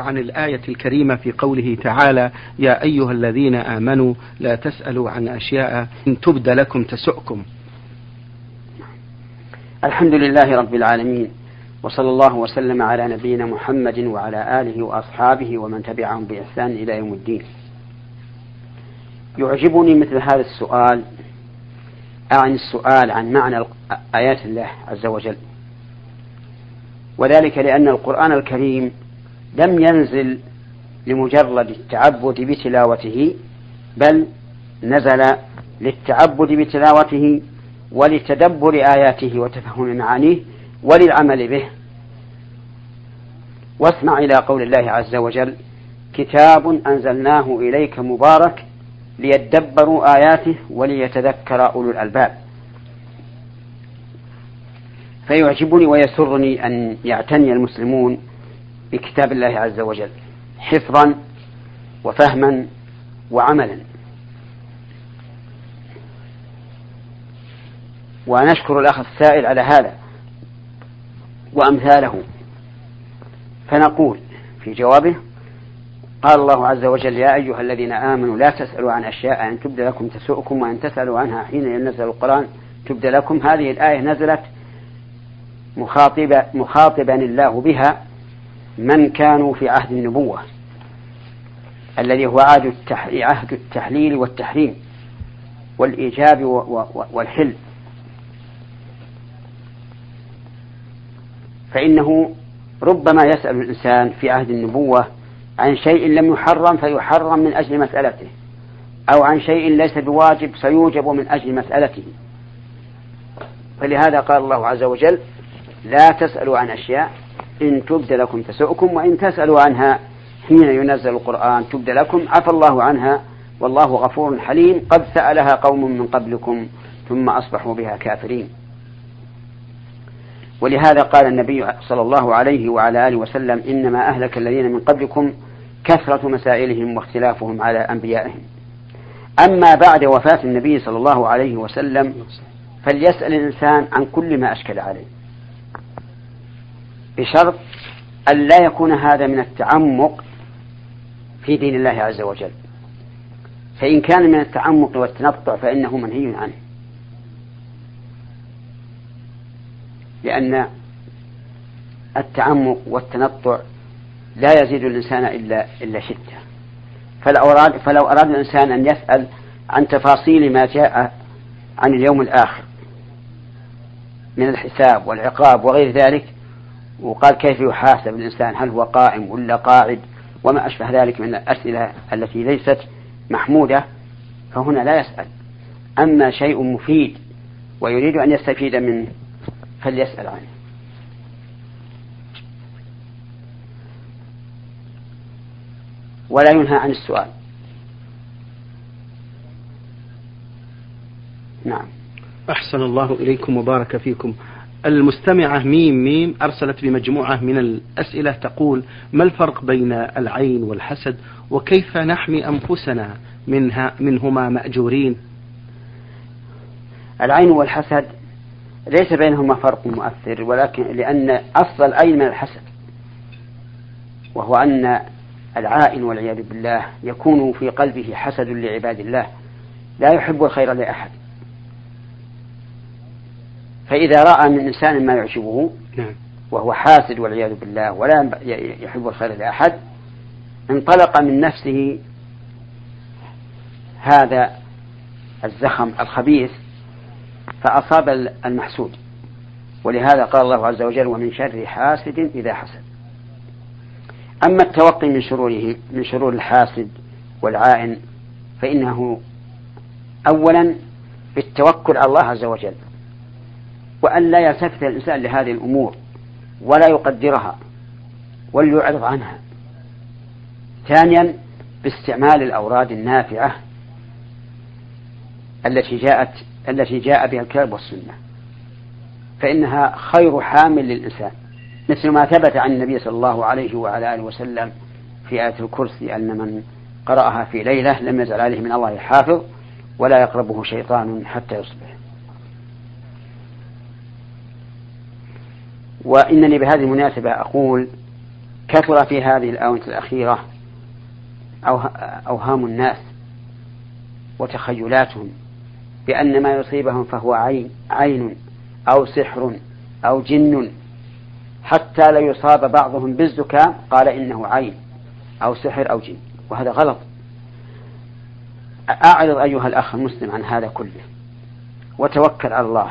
عن الآية الكريمة في قوله تعالى يا أيها الذين آمنوا لا تسألوا عن أشياء إن تبد لكم تسؤكم. الحمد لله رب العالمين وصلى الله وسلم على نبينا محمد وعلى آله وأصحابه ومن تبعهم بإحسان إلى يوم الدين. يعجبني مثل هذا السؤال أعني السؤال عن معنى آيات الله عز وجل. وذلك لأن القرآن الكريم لم ينزل لمجرد التعبد بتلاوته بل نزل للتعبد بتلاوته ولتدبر آياته وتفهم معانيه وللعمل به. واسمع إلى قول الله عز وجل كتاب أنزلناه إليك مبارك ليدبروا آياته وليتذكر أولو الألباب. فيعجبني ويسرني أن يعتني المسلمون بكتاب الله عز وجل حفظا وفهما وعملا. ونشكر الأخ السائل على هذا وأمثاله. فنقول في جوابه قال الله عز وجل يا أيها الذين آمنوا لا تسألوا عن أشياء أن تبدى لكم تسؤكم وأن تسألوا عنها حين ينزل القرآن. تبدى لكم. هذه الآية نزلت مخاطبة مخاطبا الله بها من كانوا في عهد النبوة الذي هو عهد التحليل والتحريم والإيجاب والحل فإنه ربما يسأل الإنسان في عهد النبوة عن شيء لم يحرم فيحرم من أجل مسألته أو عن شيء ليس بواجب فيوجب من أجل مسألته. فلهذا قال الله عز وجل لا تسألوا عن أشياء إن تبد لكم تسؤكم وإن تسألوا عنها حين ينزل القرآن تبد لكم عفى الله عنها والله غفور حليم قد سألها قوم من قبلكم ثم أصبحوا بها كافرين. ولهذا قال النبي صلى الله عليه وعلى آله وسلم إنما أهلك الذين من قبلكم كثرة مسائلهم واختلافهم على أنبيائهم. أما بعد وفاة النبي صلى الله عليه وسلم فليسأل الإنسان عن كل ما أشكل عليه. بشرط أن لا يكون هذا من التعمق في دين الله عز وجل. فإن كان من التعمق والتنطع فإنه منهي عنه. لأن التعمق والتنطع لا يزيد الإنسان إلا إلا شدة. فلو أراد فلو أراد الإنسان أن يسأل عن تفاصيل ما جاء عن اليوم الآخر من الحساب والعقاب وغير ذلك وقال كيف يحاسب الإنسان؟ هل هو قائم ولا قاعد؟ وما أشبه ذلك من الأسئلة التي ليست محمودة فهنا لا يسأل. أما شيء مفيد ويريد أن يستفيد منه فليسأل عنه. ولا ينهى عن السؤال. نعم. أحسن الله إليكم وبارك فيكم. المستمعة ميم ميم أرسلت بمجموعة من الأسئلة تقول ما الفرق بين العين والحسد وكيف نحمي أنفسنا منها منهما مأجورين؟ العين والحسد ليس بينهما فرق مؤثر ولكن لأن أصل العين من الحسد وهو أن العائن والعياذ بالله يكون في قلبه حسد لعباد الله. لا يحب الخير لأحد. فإذا رأى من إنسان ما يعجبه نعم. وهو حاسد والعياذ بالله ولا يحب الخير لأحد انطلق من نفسه هذا الزخم الخبيث فأصاب المحسود. ولهذا قال الله عز وجل ومن شر حاسد إذا حسد. أما التوقي من شروره من شرور الحاسد والعائن فإنه أولا بالتوكل على الله عز وجل. وأن لا يلتفت الإنسان لهذه الأمور ولا يقدرها وليعرض عنها. ثانيا باستعمال الأوراد النافعة التي جاءت التي جاء بها الكتاب والسنة. فإنها خير حامل للإنسان. مثل ما ثبت عن النبي صلى الله عليه وعلى آله وسلم في آية الكرسي أن من قرأها في ليلة لم يزل عليه من الله حافظ ولا يقربه شيطان حتى يصبح. وإنني بهذه المناسبة أقول كثر في هذه الآونة الأخيرة أوهام الناس وتخيلاتهم بأن ما يصيبهم فهو عين عين أو سحر أو جن حتى لا يصاب بعضهم بالزكام قال إنه عين أو سحر أو جن وهذا غلط. أعرض أيها الأخ المسلم عن هذا كله وتوكل على الله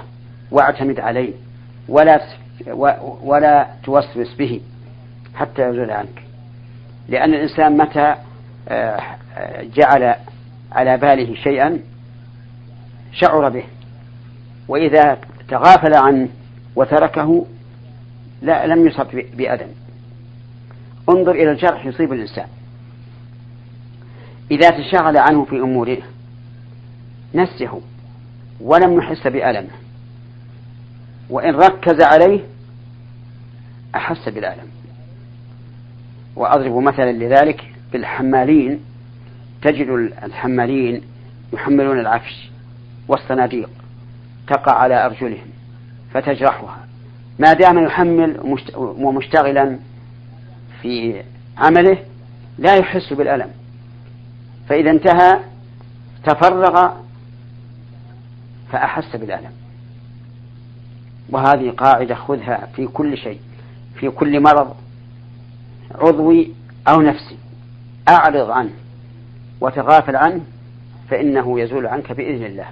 واعتمد عليه ولا ولا توسوس به حتى يزول عنك. لأن الإنسان متى آه، جعل على باله شيئا شعر به وإذا تغافل عنه وتركه لا لم يصب بأذى. انظر إلى الجرح يصيب الإنسان. إذا تشغل عنه في أموره نسيه ولم يحس بألمه وإن ركز عليه أحس بالألم وأضرب مثلا لذلك بالحمالين. تجد الحمالين يحملون العفش والصناديق تقع على أرجلهم فتجرحها. ما دام يحمل ومشتغلا في عمله لا يحس بالألم. فإذا انتهى تفرغ فأحس بالألم. وهذه قاعدة خذها في كل شيء في كل مرض عضوي أو نفسي. أعرض عنه وتغافل عنه فإنه يزول عنك بإذن الله.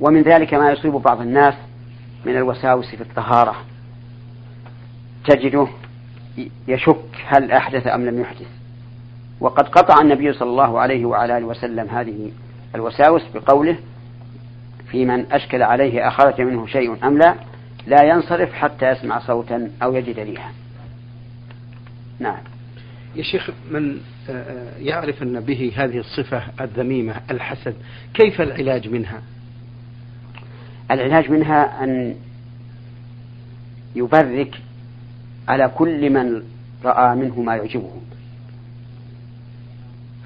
ومن ذلك ما يصيب بعض الناس من الوساوس في الطهارة. تجده يشك هل أحدث أم لم يحدث. وقد قطع النبي صلى الله عليه وعلى آله وسلم هذه الوساوس بقوله في من أشكل عليه أخرج منه شيء أم لا لا ينصرف حتى يسمع صوتا أو يجد ريحا. نعم. يا شيخ من آه، آه، يعرف أن به هذه الصفة الذميمة الحسد كيف العلاج منها؟ العلاج منها أن يبرك على كل من رأى منه ما يعجبه.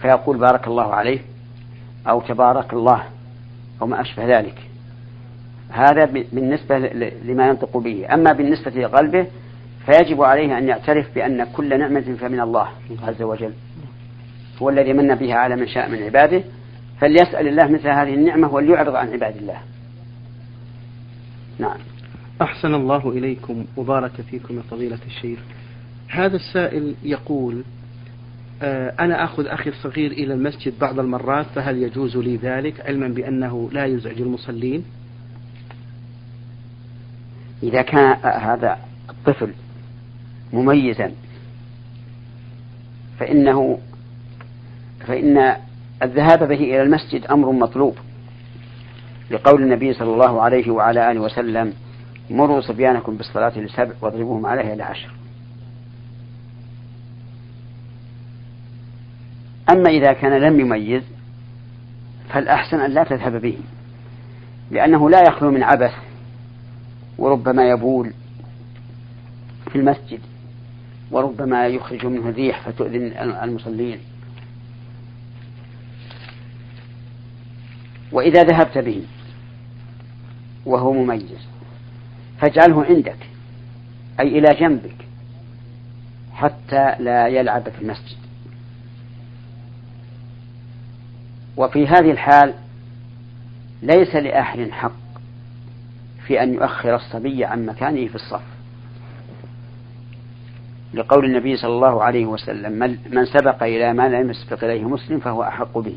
فيقول بارك الله عليه أو تبارك الله. أو ما أشبه ذلك. هذا بالنسبة لما ينطق به. أما بالنسبة لقلبه فيجب عليه أن يعترف بأن كل نعمة فمن الله عز وجل. هو الذي من بها على من شاء من عباده. فليسأل الله مثل هذه النعمة وليعرض عن عباد الله. نعم. أحسن الله إليكم. وبارك فيكم يا فضيلة الشيخ. هذا السائل يقول أنا أخذ أخي الصغير إلى المسجد بعض المرات فهل يجوز لي ذلك؟ علما بأنه لا يزعج المصلين. إذا كان هذا الطفل مميزا فإنه فإن الذهاب به إلى المسجد أمر مطلوب. لقول النبي صلى الله عليه وعلى آله وسلم مروا صبيانكم بالصلاة لسبع واضربوهم عليها لعشر. أما إذا كان لم يميز فالأحسن أن لا تذهب به لأنه لا يخلو من عبث وربما يبول في المسجد وربما يخرج منه الريح فتؤذي المصلين. وإذا ذهبت به وهو مميز فاجعله عندك أي إلى جنبك حتى لا يلعب في المسجد. وفي هذه الحال ليس لأحد حق في أن يؤخر الصبي عن مكانه في الصف. لقول النبي صلى الله عليه وسلم من سبق إلى ما لم يسبق إليه مسلم فهو أحق به.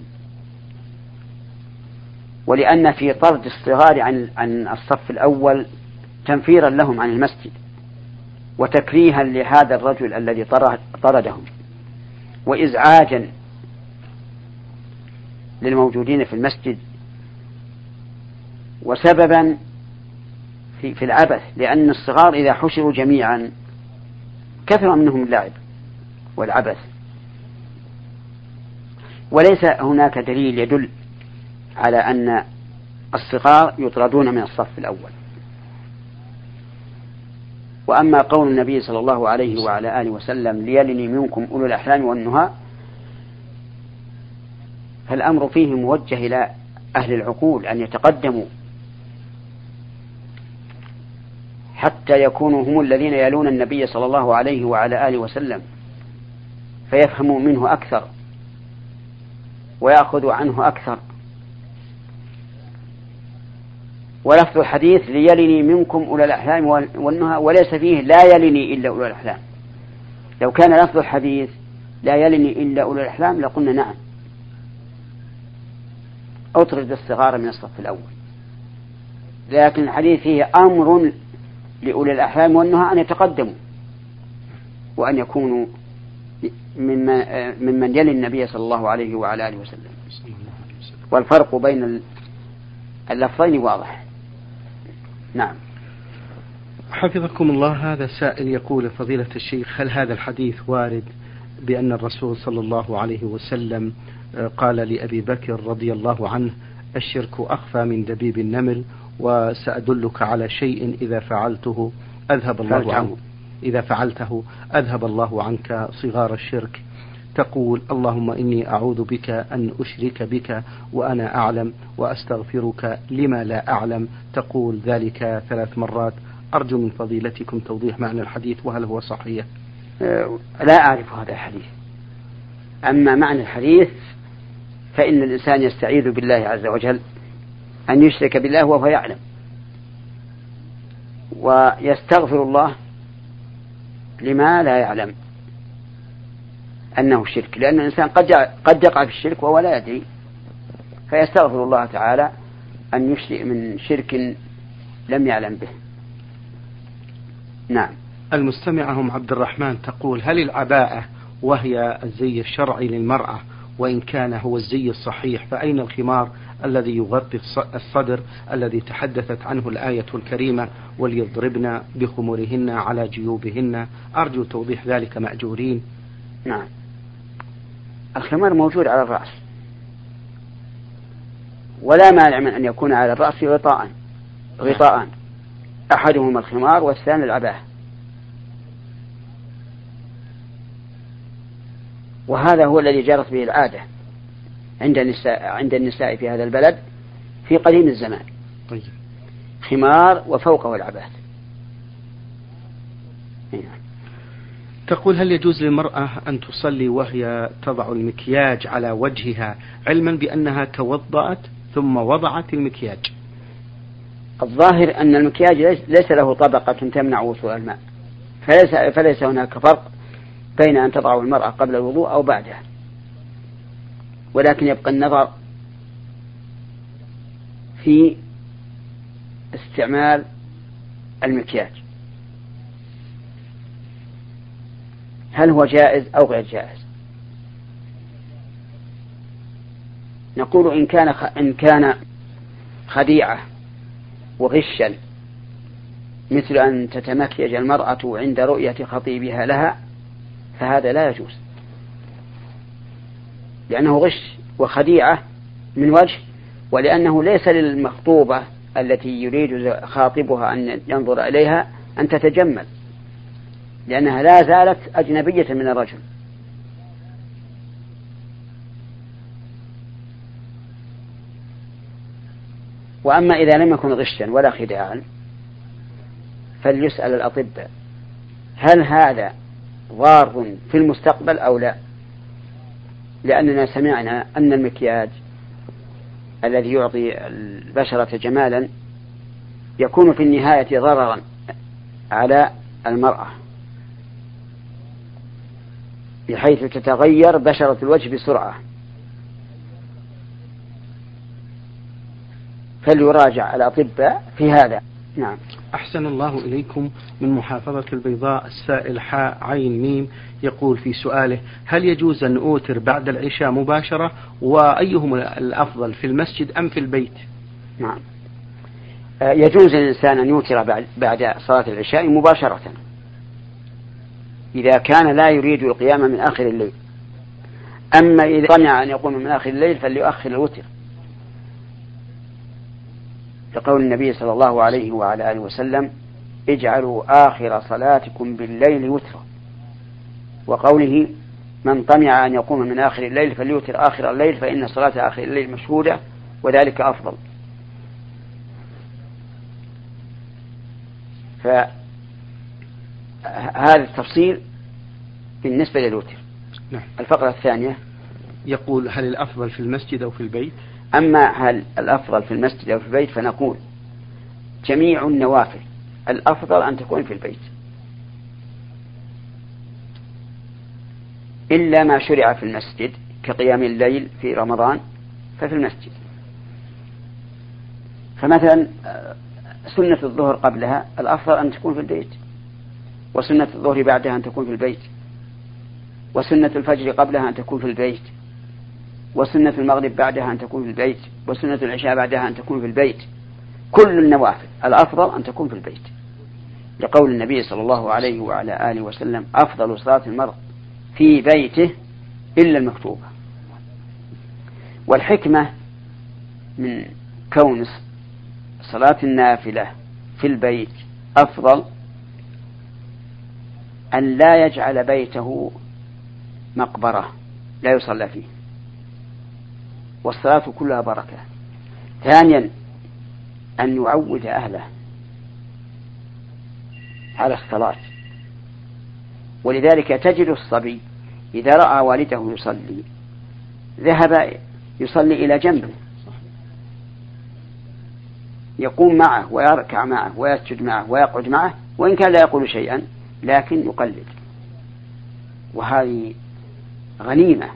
ولأن في طرد الصغار عن عن الصف الأول تنفيرا لهم عن المسجد وتكريها لهذا الرجل الذي طردهم. وإزعاجا للموجودين في المسجد وسببا في, في العبث لأن الصغار إذا حشروا جميعا كثر منهم اللعب والعبث. وليس هناك دليل يدل على أن الصغار يطردون من الصف الأول. وأما قول النبي صلى الله عليه وعلى آله وسلم ليلني منكم أولو الأحلام والنهى فالأمر فيه موجه إلى أهل العقول أن يتقدموا حتى يكونوا هم الذين يلون النبي صلى الله عليه وعلى آله وسلم فيفهموا منه أكثر ويأخذوا عنه أكثر. ولفظ الحديث ليلني منكم أولى الأحلام والنهى وليس فيه لا يلني إلا أولى الأحلام. لو كان لفظ الحديث لا يلني إلا أولى الأحلام لقلنا نعم. أطرد الصغار من الصف الأول. لكن الحديث فيه أمر لأولي الأحلام والنهى أن يتقدموا وأن يكونوا ممن, يلي النبي صلى الله عليه وعلى آله وسلم. والفرق بين اللفظين واضح. نعم. حفظكم الله هذا سائل يقول فضيلة الشيخ هل هذا الحديث وارد؟ بأن الرسول صلى الله عليه وسلم آه، قال لأبي بكر رضي الله عنه الشرك أخفى من دبيب النمل وسأدلك على شيء إذا فعلته أذهب الله عنه إذا فعلته أذهب الله عنك صغار الشرك. تقول اللهم إني أعوذ بك أن أشرك بك وأنا أعلم وأستغفرك لما لا أعلم. تقول ذلك ثلاث مرات. أرجو من فضيلتكم توضيح معنى الحديث وهل هو صحيح؟ لا أعرف هذا الحديث. أما معنى الحديث فإن الإنسان يستعيذ بالله عز وجل أن يشرك بالله وهو يعلم. ويستغفر الله لما لا يعلم أنه شرك. لأن الإنسان قد قد يقع في الشرك وهو لا يدري. فيستغفر الله تعالى أن يشرك من شرك لم يعلم به. نعم. المستمعة هم عبد الرحمن تقول هل العباءة وهي الزي الشرعي للمرأة؟ وإن كان هو الزي الصحيح فأين الخمار الذي يغطي الصدر الذي تحدثت عنه الآية الكريمة وليضربن بخمرهن على جيوبهن؟ أرجو توضيح ذلك مأجورين. نعم. الخمار موجود على الرأس. ولا مانع من أن يكون على الرأس غطاء غطاء. أحدهما الخمار والثاني العباءة. وهذا هو الذي جرت به العادة عند النساء عند النساء في هذا البلد في قديم الزمان طيب. خمار وفوقه العباءة نعم. تقول هل يجوز للمرأة أن تصلي وهي تضع المكياج على وجهها علما بأنها توضأت ثم وضعت المكياج الظاهر أن المكياج ليس له طبقة تمنع وصول الماء فليس, فليس هناك فرق بين أن تضع المرأة قبل الوضوء أو بعده ولكن يبقى النظر في استعمال المكياج. هل هو جائز أو غير جائز؟ نقول إن كان إن كان خديعة وغشا مثل أن تتمكيج المرأة عند رؤية خطيبها لها فهذا لا يجوز. لأنه غش وخديعة من وجه ولأنه ليس للمخطوبة التي يريد خاطبها أن ينظر إليها أن تتجمل لأنها لا زالت أجنبية من الرجل. وأما إذا لم يكن غشا ولا خداعا فليسأل الأطباء هل هذا ضار في المستقبل أو لا؟ لأننا سمعنا أن المكياج الذي يعطي البشرة جمالا يكون في النهاية ضررا على المرأة بحيث تتغير بشرة الوجه بسرعة. فليراجع الأطباء في هذا. نعم. أحسن الله إليكم من محافظة البيضاء السائل حاء عين ميم يقول في سؤاله هل يجوز أن أوتر بعد العشاء مباشرة؟ وأيهما الأفضل في المسجد أم في البيت؟ نعم. آه، يجوز للإنسان أن يوتر بعد, بعد صلاة العشاء مباشرة. إذا كان لا يريد القيام من آخر الليل. أما إذا طمع أن يقوم من آخر الليل فليؤخر الوتر. لقول النبي صلى الله عليه وعلى آله وسلم اجعلوا آخر صلاتكم بالليل وترا. وقوله من طمع أن يقوم من آخر الليل فليوتر آخر الليل فإن صلاة آخر الليل مشهودة وذلك أفضل. فهذا التفصيل بالنسبة للوتر. نعم. الفقرة الثانية. يقول هل الأفضل في المسجد أو في البيت؟ أما هل الأفضل في المسجد أو في البيت فنقول جميع النوافل الأفضل أن تكون في البيت. إلا ما شرع في المسجد كقيام الليل في رمضان ففي المسجد. فمثلا سنة الظهر قبلها الأفضل أن تكون في البيت وسنة الظهر بعدها أن تكون في البيت وسنة الفجر قبلها أن تكون في البيت. وسنة المغرب بعدها أن تكون في البيت وسنة العشاء بعدها أن تكون في البيت. كل النوافل الأفضل أن تكون في البيت. لقول النبي صلى الله عليه وعلى آله وسلم أفضل صلاة المرء في بيته إلا المكتوبة. والحكمة من كون صلاة النافلة في البيت أفضل أن لا يجعل بيته مقبرة لا يصلى فيه. والصلاة كلها بركة. ثانيا أن يعود أهله على الصلاة. ولذلك تجد الصبي إذا رأى والده يصلي ذهب يصلي إلى جنبه. يقوم معه ويركع معه ويسجد معه ويقعد معه وإن كان لا يقول شيئا لكن يقلد. وهذه غنيمة.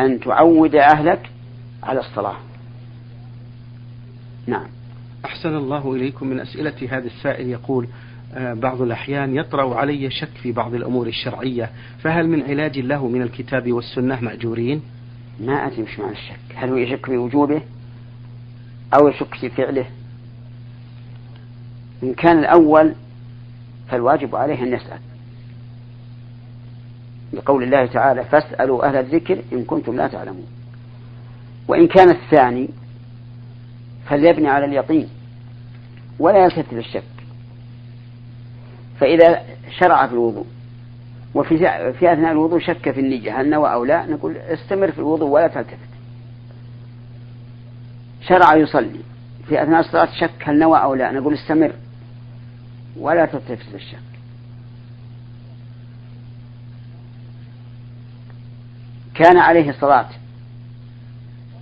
أن تعود أهلك على الصلاة. نعم. أحسن الله إليكم من أسئلة هذا السائل يقول آه، بعض الأحيان يطرأ علي شك في بعض الأمور الشرعية فهل من علاج له من الكتاب والسنة مأجورين؟ ما أدري مش معنى الشك. هل هو يشك في وجوبه أو يشك في فعله؟ إن كان الأول فالواجب عليه أن يسأل. لقول الله تعالى فاسألوا أهل الذكر إن كنتم لا تعلمون. وإن كان الثاني فليبني على اليقين ولا يلتفت للشك. فإذا شرع في الوضوء وفي في أثناء الوضوء شك في النية هل نوى أو لا نقول استمر في الوضوء ولا تلتفت. شرع يصلي في أثناء الصلاة شك هل نوى أو لا نقول استمر ولا تلتفت للشك. كان عليه صلاة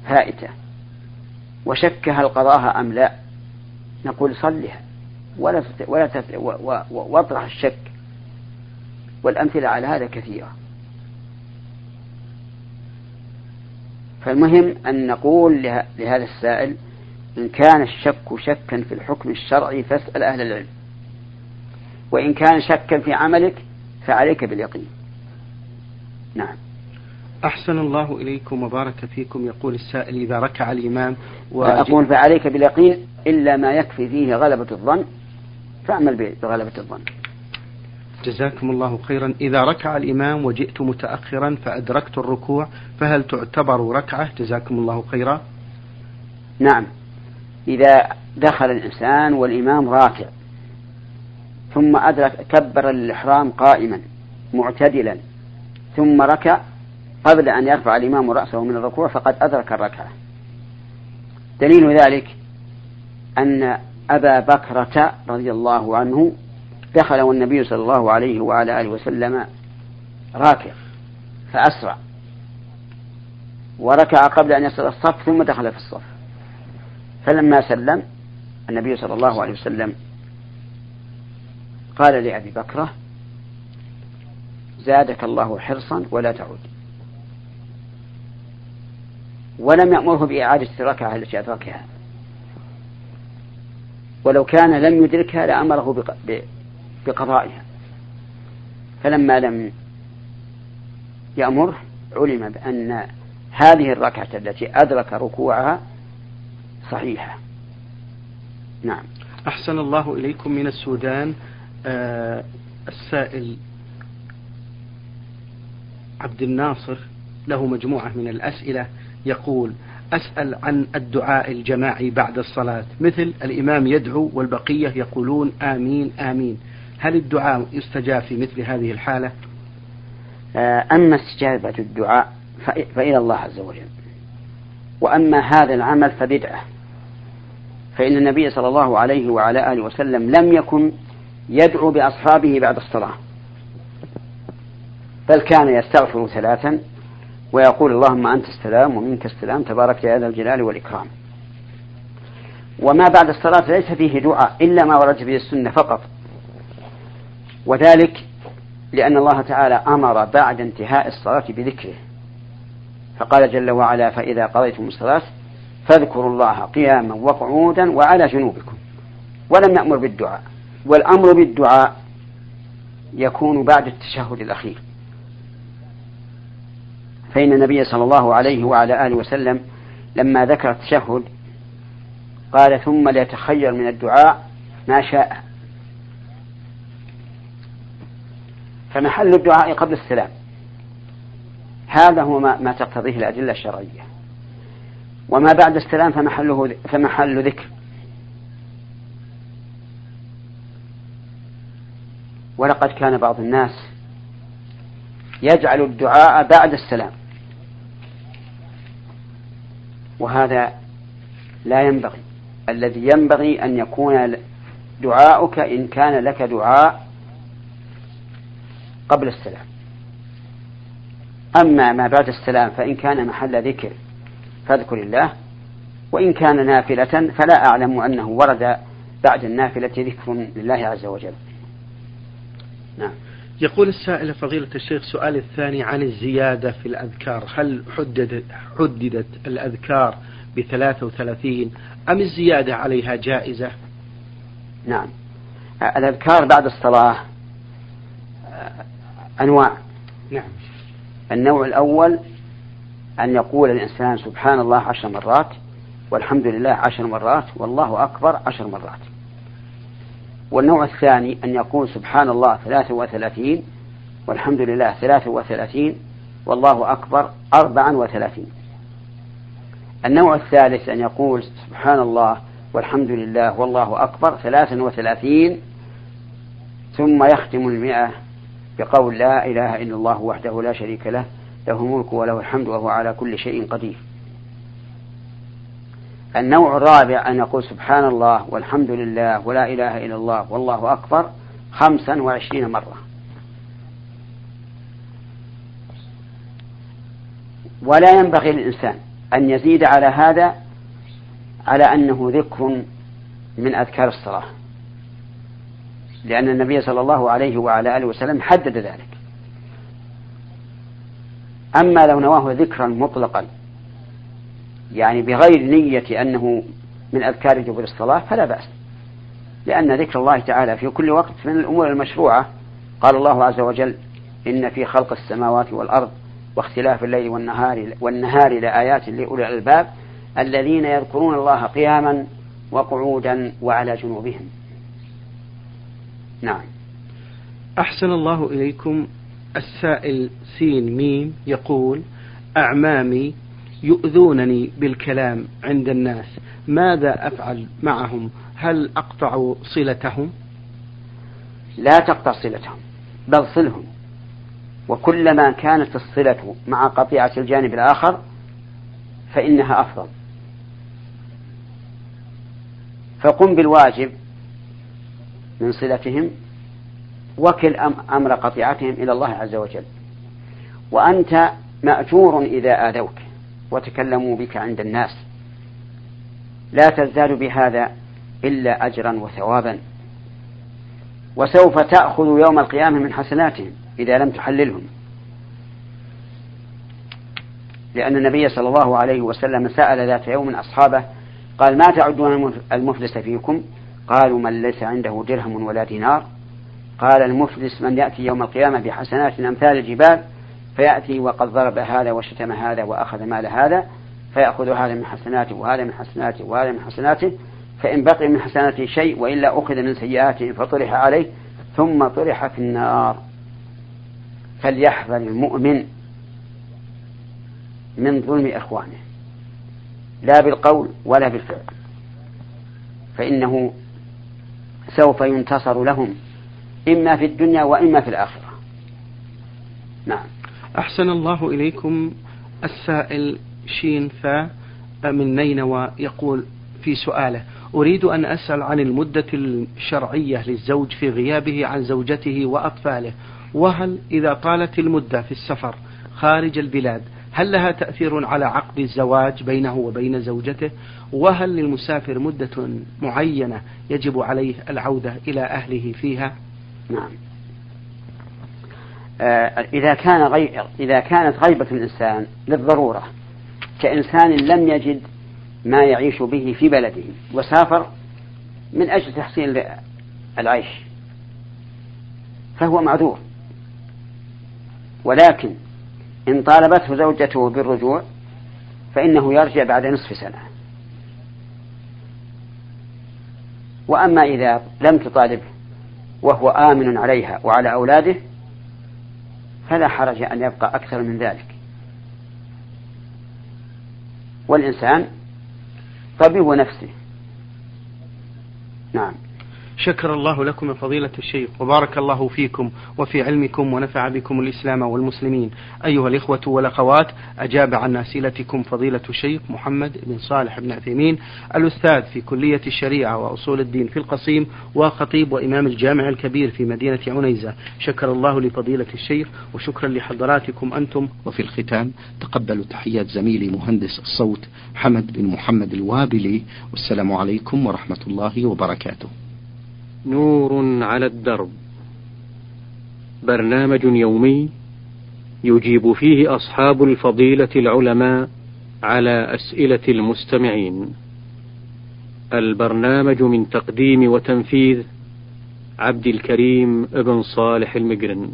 فائتة وشك هل قضاها أم لا؟ نقول صلها ولا ولا واطرح الشك. والأمثلة على هذا كثيرة. فالمهم أن نقول لهذا السائل إن كان الشك شكا في الحكم الشرعي فاسأل أهل العلم. وإن كان شكا في عملك فعليك باليقين. نعم. أحسن الله إليكم وبارك فيكم يقول السائل إذا ركع الإمام أقول فعليك باليقين إلا ما يكفي فيه غلبة الظن فأعمل بغلبة الظن. جزاكم الله خيرا. إذا ركع الإمام وجئت متأخرا فأدركت الركوع فهل تعتبر ركعة؟ جزاكم الله خيرا. نعم. إذا دخل الإنسان والإمام راكع ثم أدرك كبر الإحرام قائما معتدلا ثم ركع قبل أن يرفع الإمام رأسه من الركوع فقد أدرك الركعة. دليل ذلك أن أبا بكرة رضي الله عنه دخل والنبي صلى الله عليه وعلى آله وسلم راكع فأسرع وركع قبل أن يصل الصف ثم دخل في الصف. فلما سلم النبي صلى الله عليه وسلم قال لأبي بكرة زادك الله حرصا ولا تعود. ولم يأمره بإعادة الركعة التي أدركها. ولو كان لم يدركها لأمره بقضائها. فلما لم يأمره علم بأن هذه الركعة التي أدرك ركوعها صحيحة. نعم. أحسن الله إليكم من السودان آه السائل عبد الناصر له مجموعة من الأسئلة. يقول أسأل عن الدعاء الجماعي بعد الصلاة. مثل الإمام يدعو والبقية يقولون آمين آمين. هل الدعاء يستجاب في مثل هذه الحالة؟ آه، أما استجابة الدعاء فإلى الله عز وجل. وأما هذا العمل فبدعة. فإن النبي صلى الله عليه وعلى آله وسلم لم يكن يدعو بأصحابه بعد الصلاة بل كان يستغفر ثلاثا ويقول اللهم أنت السلام ومنك السلام تبارك يا ذا الجلال والإكرام. وما بعد الصلاة ليس فيه دعاء إلا ما ورد به السنة فقط. وذلك لأن الله تعالى أمر بعد انتهاء الصلاة بذكره. فقال جل وعلا فإذا قضيتم الصلاة فاذكروا الله قياما وقعودا وعلى جنوبكم. ولم يأمر بالدعاء والأمر بالدعاء يكون بعد التشهد الأخير. فإن النبي صلى الله عليه وعلى آله وسلم لما ذكر التشهد قال ثم ليتخير من الدعاء ما شاء. فمحل الدعاء قبل السلام. هذا هو ما, تقتضيه الأدلة الشرعية. وما بعد السلام فمحله فمحل ذكر. ولقد كان بعض الناس يجعل الدعاء بعد السلام. وهذا لا ينبغي. الذي ينبغي أن يكون دعاؤك إن كان لك دعاء قبل السلام. أما ما بعد السلام فإن كان محل ذكر فاذكر الله وإن كان نافلة فلا أعلم أنه ورد بعد النافلة ذكر لله عز وجل. نعم. يقول السائل فضيلة الشيخ سؤال الثاني عن الزيادة في الأذكار. هل حددت, حددت الأذكار بثلاثة وثلاثين أم الزيادة عليها جائزة؟ نعم. الأذكار بعد الصلاة أنواع. نعم. النوع الأول أن يقول الإنسان سبحان الله عشر مرات والحمد لله عشر مرات والله أكبر عشر مرات. والنوع الثاني أن يقول سبحان الله ثلاثة وثلاثين والحمد لله ثلاثة وثلاثين والله أكبر أربعا وثلاثين. النوع الثالث أن يقول سبحان الله والحمد لله والله أكبر ثلاثا وثلاثين ثم يختم المئة بقول لا إله إلا الله وحده لا شريك له له الملك وله الحمد وهو على كل شيء قدير. النوع الرابع أن يقول سبحان الله والحمد لله ولا إله إلا الله والله أكبر خمسا وعشرين مرة. ولا ينبغي للإنسان أن يزيد على هذا على أنه ذكر من أذكار الصلاة. لأن النبي صلى الله عليه وعلى آله وسلم حدد ذلك. أما لو نواه ذكرا مطلقا يعني بغير نية أنه من أذكار جبر الصلاة فلا بأس. لأن ذكر الله تعالى في كل وقت من الأمور المشروعة قال الله عز وجل إن في خلق السماوات والأرض واختلاف الليل والنهار والنهار لآيات لأولي الألباب الذين يذكرون الله قياما وقعودا وعلى جنوبهم. نعم. أحسن الله إليكم السائل سين ميم يقول أعمامي يؤذونني بالكلام عند الناس ماذا أفعل معهم؟ هل أقطع صلتهم؟ لا تقطع صلتهم بل صلهم. وكلما كانت الصلة مع قطيعة الجانب الآخر فإنها أفضل. فقم بالواجب من صلتهم وكل أمر قطيعتهم إلى الله عز وجل. وأنت مأجور إذا آذوك. وتكلموا بك عند الناس. لا تزداد بهذا إلا أجرا وثوابا. وسوف تأخذ يوم القيامة من حسناتهم إذا لم تحللهم. لأن النبي صلى الله عليه وسلم سأل ذات يوم أصحابه قال ما تعدون المفلس فيكم؟ قالوا من ليس عنده درهم ولا دينار. قال المفلس من يأتي يوم القيامة بحسنات أمثال الجبال فيأتي وقد ضرب هذا وشتم هذا وأخذ مال هذا فيأخذ هذا من حسناته وهذا من حسناته وهذا من حسناته فإن بقي من حسناته شيء وإلا أخذ من سيئاته فطرح عليه ثم طرح في النار. فليحذر المؤمن من ظلم إخوانه لا بالقول ولا بالفعل فإنه سوف ينتصر لهم إما في الدنيا وإما في الآخرة. نعم. أحسن الله إليكم السائل شين فا من نينوى يقول في سؤاله أريد أن أسأل عن المدة الشرعية للزوج في غيابه عن زوجته وأطفاله. وهل إذا طالت المدة في السفر خارج البلاد هل لها تأثير على عقد الزواج بينه وبين زوجته؟ وهل للمسافر مدة معينة يجب عليه العودة إلى أهله فيها؟ نعم. إذا كان غي... إذا كانت غيبة الإنسان للضرورة كإنسان لم يجد ما يعيش به في بلده وسافر من أجل تحصيل العيش فهو معذور. ولكن إن طالبته زوجته بالرجوع فإنه يرجع بعد نصف سنة. وأما إذا لم تطالبه وهو آمن عليها وعلى أولاده فلا حرج أن يبقى أكثر من ذلك. والإنسان طبيب نفسه. نعم. شكر الله لكم يا فضيلة الشيخ وبارك الله فيكم وفي علمكم ونفع بكم الإسلام والمسلمين. أيها الإخوة والأخوات أجاب عن أسئلتكم فضيلة الشيخ محمد بن صالح بن عثيمين الأستاذ في كلية الشريعة وأصول الدين في القصيم وخطيب وإمام الجامع الكبير في مدينة عنيزة. شكر الله لفضيلة الشيخ وشكرا لحضراتكم أنتم. وفي الختام تقبلوا تحيات زميلي مهندس الصوت حمد بن محمد الوابلي والسلام عليكم ورحمة الله وبركاته. نور على الدرب. برنامج يومي يجيب فيه أصحاب الفضيلة العلماء على أسئلة المستمعين. البرنامج من تقديم وتنفيذ عبد الكريم بن صالح المجرن.